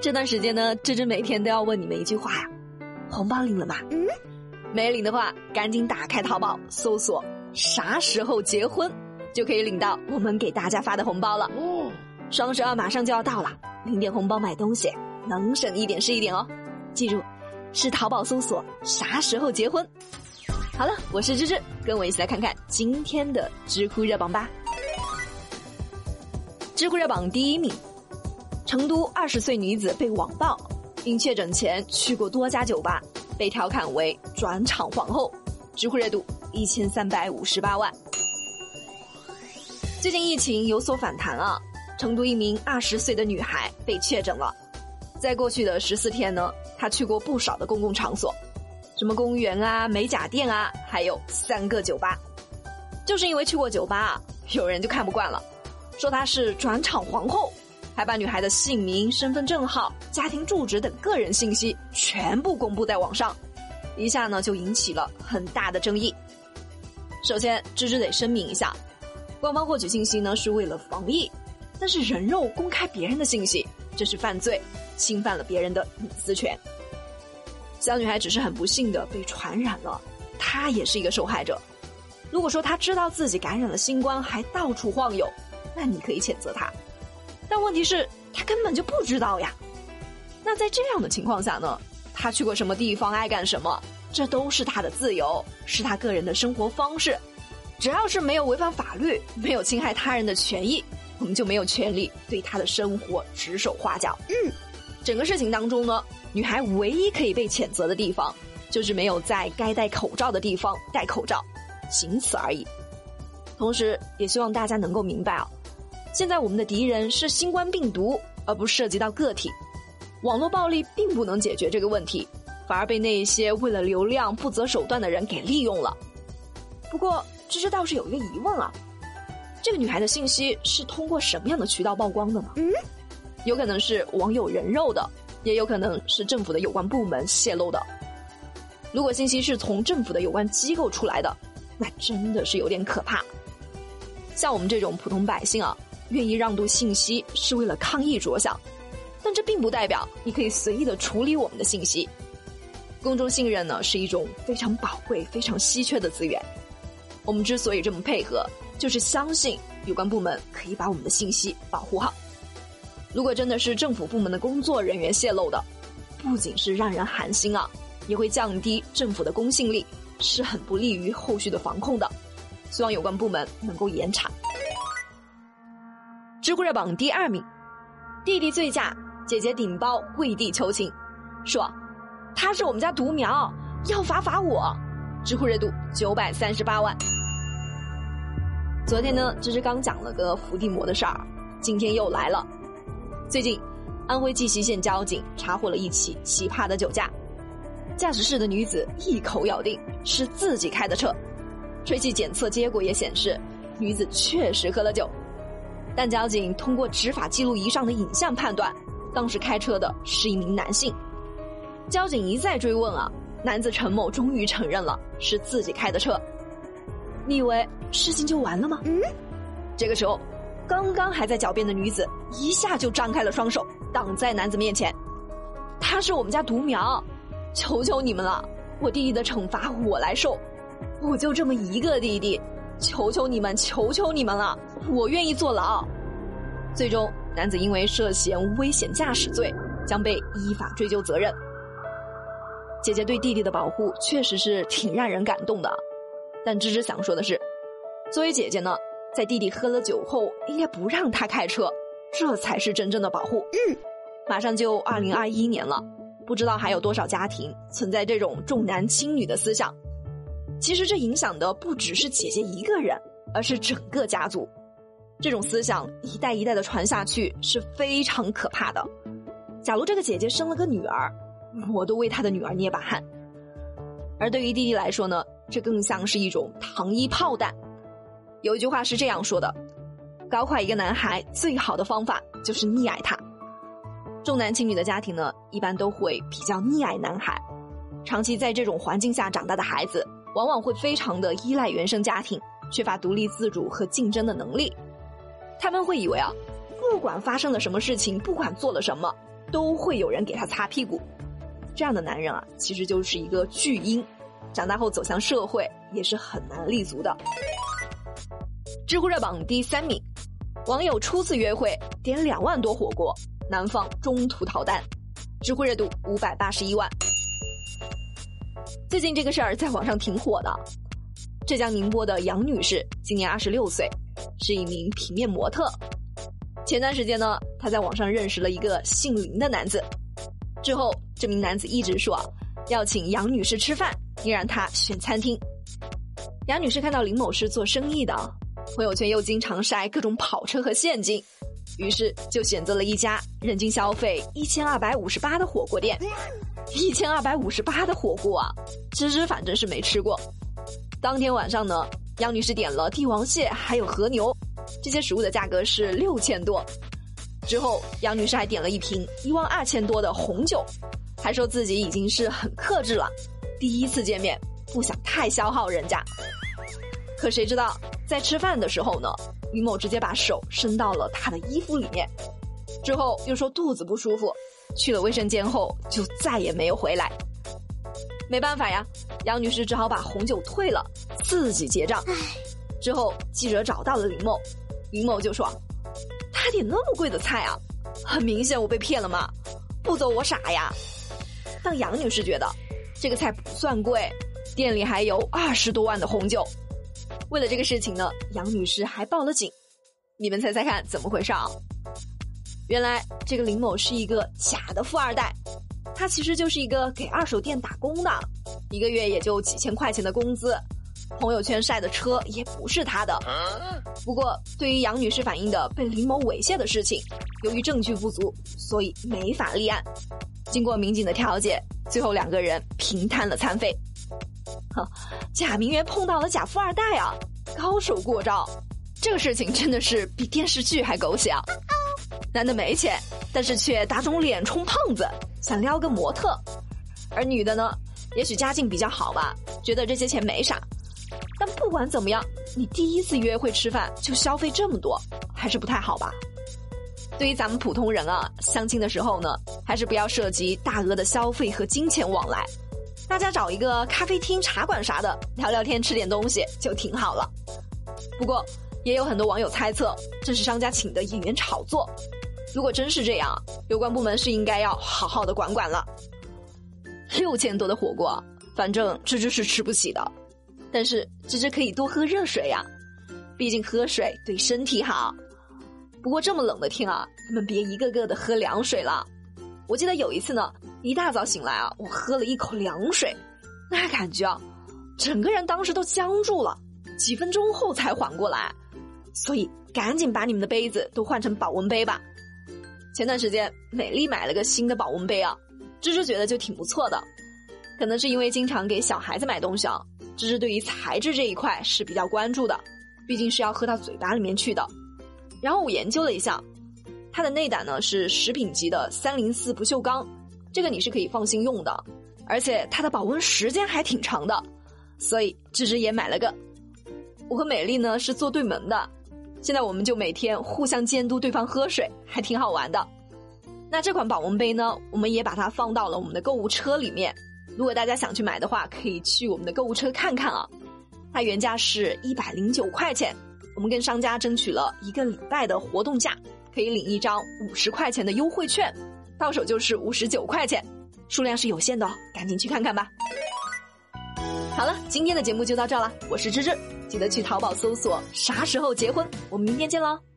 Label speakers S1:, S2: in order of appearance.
S1: 这段时间呢，芝芝每天都要问你们一句话呀：红包领了吗？嗯，没领的话，赶紧打开淘宝搜索“啥时候结婚”，就可以领到我们给大家发的红包了。哦，双十二马上就要到了，领点红包买东西，能省一点是一点哦。记住，是淘宝搜索“啥时候结婚”。好了，我是芝芝，跟我一起来看看今天的知乎热榜吧。知乎热榜第一名。成都二十岁女子被网暴，因确诊前去过多家酒吧，被调侃为“转场皇后”，知乎热度一千三百五十八万。最近疫情有所反弹啊，成都一名二十岁的女孩被确诊了，在过去的十四天呢，她去过不少的公共场所，什么公园啊、美甲店啊，还有三个酒吧，就是因为去过酒吧，啊，有人就看不惯了，说她是“转场皇后”。还把女孩的姓名、身份证号、家庭住址等个人信息全部公布在网上，一下呢就引起了很大的争议。首先，芝芝得声明一下，官方获取信息呢是为了防疫，但是人肉公开别人的信息，这是犯罪，侵犯了别人的隐私权。小女孩只是很不幸的被传染了，她也是一个受害者。如果说她知道自己感染了新冠还到处晃悠，那你可以谴责她。但问题是，他根本就不知道呀。那在这样的情况下呢，他去过什么地方，爱干什么，这都是他的自由，是他个人的生活方式。只要是没有违反法律，没有侵害他人的权益，我们就没有权利对他的生活指手画脚。嗯，整个事情当中呢，女孩唯一可以被谴责的地方，就是没有在该戴口罩的地方戴口罩，仅此而已。同时，也希望大家能够明白啊。现在我们的敌人是新冠病毒，而不涉及到个体。网络暴力并不能解决这个问题，反而被那些为了流量不择手段的人给利用了。不过，芝芝倒是有一个疑问啊：这个女孩的信息是通过什么样的渠道曝光的呢？嗯，有可能是网友人肉的，也有可能是政府的有关部门泄露的。如果信息是从政府的有关机构出来的，那真的是有点可怕。像我们这种普通百姓啊。愿意让渡信息是为了抗疫着想，但这并不代表你可以随意的处理我们的信息。公众信任呢是一种非常宝贵、非常稀缺的资源。我们之所以这么配合，就是相信有关部门可以把我们的信息保护好。如果真的是政府部门的工作人员泄露的，不仅是让人寒心啊，也会降低政府的公信力，是很不利于后续的防控的。希望有关部门能够严查。知乎热榜第二名，弟弟醉驾，姐姐顶包跪地求情，说他是我们家独苗，要罚罚我。知乎热度九百三十八万。昨天呢，芝芝刚讲了个伏地魔的事儿，今天又来了。最近，安徽绩溪县交警查获了一起奇葩的酒驾，驾驶室的女子一口咬定是自己开的车，吹气检测结果也显示，女子确实喝了酒。但交警通过执法记录仪上的影像判断，当时开车的是一名男性。交警一再追问啊，男子陈某终于承认了是自己开的车。你以为事情就完了吗？嗯。这个时候，刚刚还在狡辩的女子一下就张开了双手，挡在男子面前。他是我们家独苗，求求你们了，我弟弟的惩罚我来受，我就这么一个弟弟。求求你们，求求你们了！我愿意坐牢。最终，男子因为涉嫌危险驾驶罪，将被依法追究责任。姐姐对弟弟的保护确实是挺让人感动的，但芝芝想说的是，作为姐姐呢，在弟弟喝了酒后，应该不让他开车，这才是真正的保护。嗯，马上就二零二一年了，不知道还有多少家庭存在这种重男轻女的思想。其实这影响的不只是姐姐一个人，而是整个家族。这种思想一代一代的传下去是非常可怕的。假如这个姐姐生了个女儿，我都为她的女儿捏把汗。而对于弟弟来说呢，这更像是一种糖衣炮弹。有一句话是这样说的：搞垮一个男孩最好的方法就是溺爱他。重男轻女的家庭呢，一般都会比较溺爱男孩。长期在这种环境下长大的孩子。往往会非常的依赖原生家庭，缺乏独立自主和竞争的能力。他们会以为啊，不管发生了什么事情，不管做了什么，都会有人给他擦屁股。这样的男人啊，其实就是一个巨婴，长大后走向社会也是很难立足的。知乎热榜第三名，网友初次约会点两万多火锅，男方中途逃单，知乎热度五百八十一万。最近这个事儿在网上挺火的。浙江宁波的杨女士今年二十六岁，是一名平面模特。前段时间呢，她在网上认识了一个姓林的男子，之后这名男子一直说要请杨女士吃饭，并让她选餐厅。杨女士看到林某是做生意的，朋友圈又经常晒各种跑车和现金，于是就选择了一家人均消费一千二百五十八的火锅店。一千二百五十八的火锅啊，芝芝反正是没吃过。当天晚上呢，杨女士点了帝王蟹还有和牛，这些食物的价格是六千多。之后，杨女士还点了一瓶一万二千多的红酒，还说自己已经是很克制了，第一次见面不想太消耗人家。可谁知道，在吃饭的时候呢，林某直接把手伸到了她的衣服里面，之后又说肚子不舒服。去了卫生间后，就再也没有回来。没办法呀，杨女士只好把红酒退了，自己结账。之后记者找到了林某，林某就说：“他点那么贵的菜啊，很明显我被骗了嘛，不走我傻呀。”但杨女士觉得这个菜不算贵，店里还有二十多万的红酒。为了这个事情呢，杨女士还报了警。你们猜猜看怎么回事啊？原来这个林某是一个假的富二代，他其实就是一个给二手店打工的，一个月也就几千块钱的工资，朋友圈晒的车也不是他的。不过，对于杨女士反映的被林某猥亵的事情，由于证据不足，所以没法立案。经过民警的调解，最后两个人平摊了餐费。哼，假名媛碰到了假富二代啊，高手过招，这个事情真的是比电视剧还狗血啊！男的没钱，但是却打肿脸充胖子，想撩个模特；而女的呢，也许家境比较好吧，觉得这些钱没啥。但不管怎么样，你第一次约会吃饭就消费这么多，还是不太好吧？对于咱们普通人啊，相亲的时候呢，还是不要涉及大额的消费和金钱往来，大家找一个咖啡厅、茶馆啥的聊聊天、吃点东西就挺好了。不过，也有很多网友猜测，这是商家请的演员炒作。如果真是这样，有关部门是应该要好好的管管了。六千多的火锅，反正芝芝是吃不起的，但是芝芝可以多喝热水呀，毕竟喝水对身体好。不过这么冷的天啊，你们别一个个的喝凉水了。我记得有一次呢，一大早醒来啊，我喝了一口凉水，那感觉啊，整个人当时都僵住了，几分钟后才缓过来。所以赶紧把你们的杯子都换成保温杯吧。前段时间，美丽买了个新的保温杯啊，芝芝觉得就挺不错的。可能是因为经常给小孩子买东西啊，芝芝对于材质这一块是比较关注的，毕竟是要喝到嘴巴里面去的。然后我研究了一下，它的内胆呢是食品级的三零四不锈钢，这个你是可以放心用的，而且它的保温时间还挺长的，所以芝芝也买了个。我和美丽呢是做对门的。现在我们就每天互相监督对方喝水，还挺好玩的。那这款保温杯呢，我们也把它放到了我们的购物车里面。如果大家想去买的话，可以去我们的购物车看看啊。它原价是一百零九块钱，我们跟商家争取了一个礼拜的活动价，可以领一张五十块钱的优惠券，到手就是五十九块钱，数量是有限的，赶紧去看看吧。好了，今天的节目就到这了，我是芝芝。记得去淘宝搜索“啥时候结婚”，我们明天见喽。